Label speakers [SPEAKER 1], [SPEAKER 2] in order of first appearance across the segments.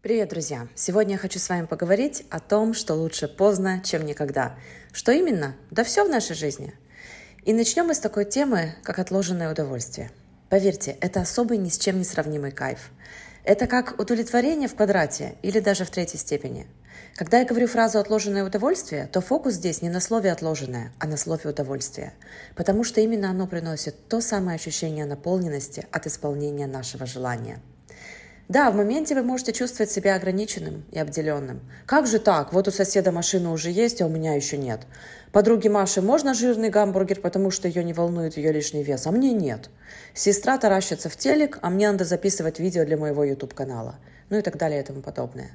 [SPEAKER 1] Привет, друзья! Сегодня я хочу с вами поговорить о том, что лучше поздно, чем никогда. Что именно? Да все в нашей жизни. И начнем мы с такой темы, как отложенное удовольствие. Поверьте, это особый ни с чем не сравнимый кайф. Это как удовлетворение в квадрате или даже в третьей степени. Когда я говорю фразу «отложенное удовольствие», то фокус здесь не на слове «отложенное», а на слове «удовольствие», потому что именно оно приносит то самое ощущение наполненности от исполнения нашего желания – да, в моменте вы можете чувствовать себя ограниченным и обделенным. Как же так? Вот у соседа машина уже есть, а у меня еще нет. Подруге Маше можно жирный гамбургер, потому что ее не волнует ее лишний вес, а мне нет. Сестра таращится в телек, а мне надо записывать видео для моего YouTube-канала. Ну и так далее и тому подобное.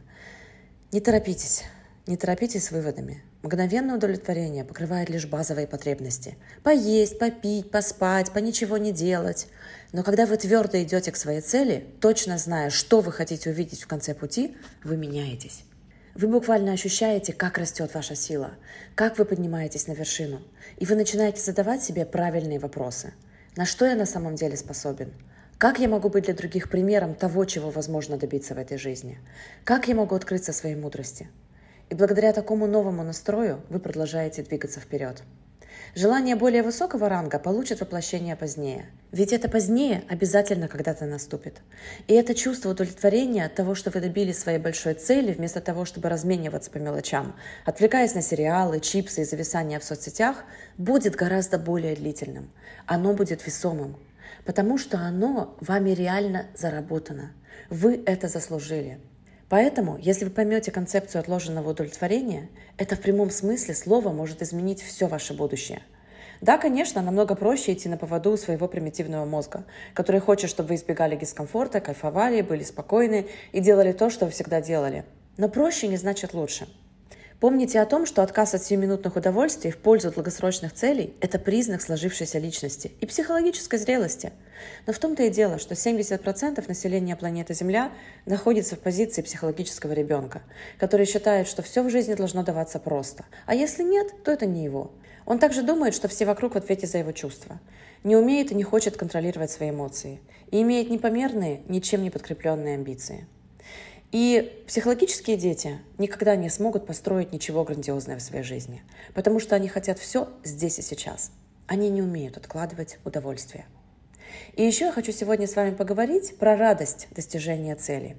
[SPEAKER 1] Не торопитесь. Не торопитесь с выводами. Мгновенное удовлетворение покрывает лишь базовые потребности. Поесть, попить, поспать, по ничего не делать. Но когда вы твердо идете к своей цели, точно зная, что вы хотите увидеть в конце пути, вы меняетесь. Вы буквально ощущаете, как растет ваша сила, как вы поднимаетесь на вершину. И вы начинаете задавать себе правильные вопросы. На что я на самом деле способен? Как я могу быть для других примером того, чего возможно добиться в этой жизни? Как я могу открыться своей мудрости? И благодаря такому новому настрою вы продолжаете двигаться вперед. Желание более высокого ранга получит воплощение позднее. Ведь это позднее обязательно когда-то наступит. И это чувство удовлетворения от того, что вы добились своей большой цели, вместо того, чтобы размениваться по мелочам, отвлекаясь на сериалы, чипсы и зависания в соцсетях, будет гораздо более длительным. Оно будет весомым. Потому что оно вами реально заработано. Вы это заслужили. Поэтому, если вы поймете концепцию отложенного удовлетворения, это в прямом смысле слова может изменить все ваше будущее. Да, конечно, намного проще идти на поводу у своего примитивного мозга, который хочет, чтобы вы избегали дискомфорта, кайфовали, были спокойны и делали то, что вы всегда делали. Но проще не значит лучше – Помните о том, что отказ от сиюминутных удовольствий в пользу долгосрочных целей – это признак сложившейся личности и психологической зрелости. Но в том-то и дело, что 70% населения планеты Земля находится в позиции психологического ребенка, который считает, что все в жизни должно даваться просто, а если нет, то это не его. Он также думает, что все вокруг в ответе за его чувства. Не умеет и не хочет контролировать свои эмоции. И имеет непомерные, ничем не подкрепленные амбиции. И психологические дети никогда не смогут построить ничего грандиозного в своей жизни, потому что они хотят все здесь и сейчас. Они не умеют откладывать удовольствие. И еще я хочу сегодня с вами поговорить про радость достижения цели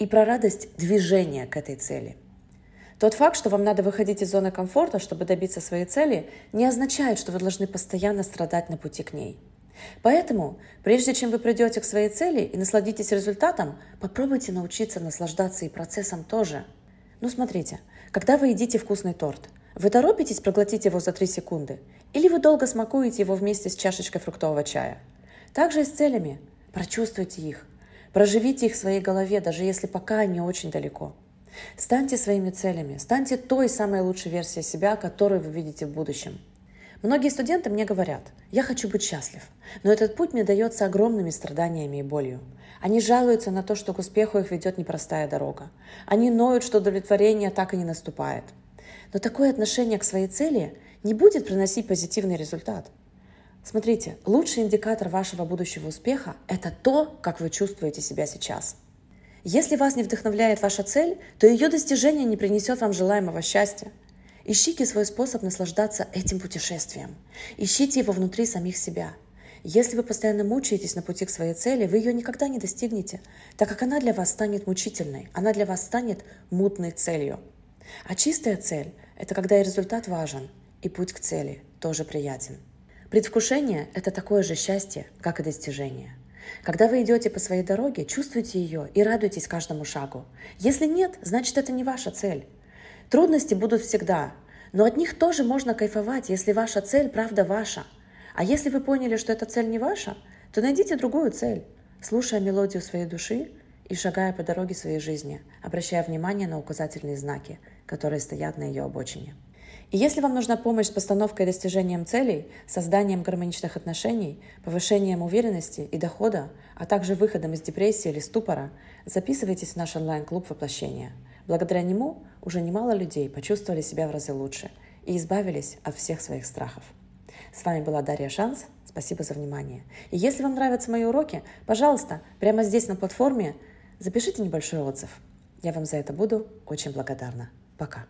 [SPEAKER 1] и про радость движения к этой цели. Тот факт, что вам надо выходить из зоны комфорта, чтобы добиться своей цели, не означает, что вы должны постоянно страдать на пути к ней – Поэтому, прежде чем вы придете к своей цели и насладитесь результатом, попробуйте научиться наслаждаться и процессом тоже. Ну смотрите, когда вы едите вкусный торт, вы торопитесь проглотить его за 3 секунды или вы долго смакуете его вместе с чашечкой фруктового чая? Также и с целями. Прочувствуйте их. Проживите их в своей голове, даже если пока они очень далеко. Станьте своими целями, станьте той самой лучшей версией себя, которую вы видите в будущем – Многие студенты мне говорят, я хочу быть счастлив, но этот путь мне дается огромными страданиями и болью. Они жалуются на то, что к успеху их ведет непростая дорога. Они ноют, что удовлетворение так и не наступает. Но такое отношение к своей цели не будет приносить позитивный результат. Смотрите, лучший индикатор вашего будущего успеха – это то, как вы чувствуете себя сейчас. Если вас не вдохновляет ваша цель, то ее достижение не принесет вам желаемого счастья – Ищите свой способ наслаждаться этим путешествием. Ищите его внутри самих себя. Если вы постоянно мучаетесь на пути к своей цели, вы ее никогда не достигнете, так как она для вас станет мучительной, она для вас станет мутной целью. А чистая цель – это когда и результат важен, и путь к цели тоже приятен. Предвкушение – это такое же счастье, как и достижение. Когда вы идете по своей дороге, чувствуйте ее и радуйтесь каждому шагу. Если нет, значит это не ваша цель. Трудности будут всегда, но от них тоже можно кайфовать, если ваша цель правда ваша. А если вы поняли, что эта цель не ваша, то найдите другую цель, слушая мелодию своей души и шагая по дороге своей жизни, обращая внимание на указательные знаки, которые стоят на ее обочине. И если вам нужна помощь с постановкой и достижением целей, созданием гармоничных отношений, повышением уверенности и дохода, а также выходом из депрессии или ступора, записывайтесь в наш онлайн-клуб воплощения – Благодаря нему уже немало людей почувствовали себя в разы лучше и избавились от всех своих страхов. С вами была Дарья Шанс. Спасибо за внимание. И если вам нравятся мои уроки, пожалуйста, прямо здесь на платформе запишите небольшой отзыв. Я вам за это буду очень благодарна. Пока.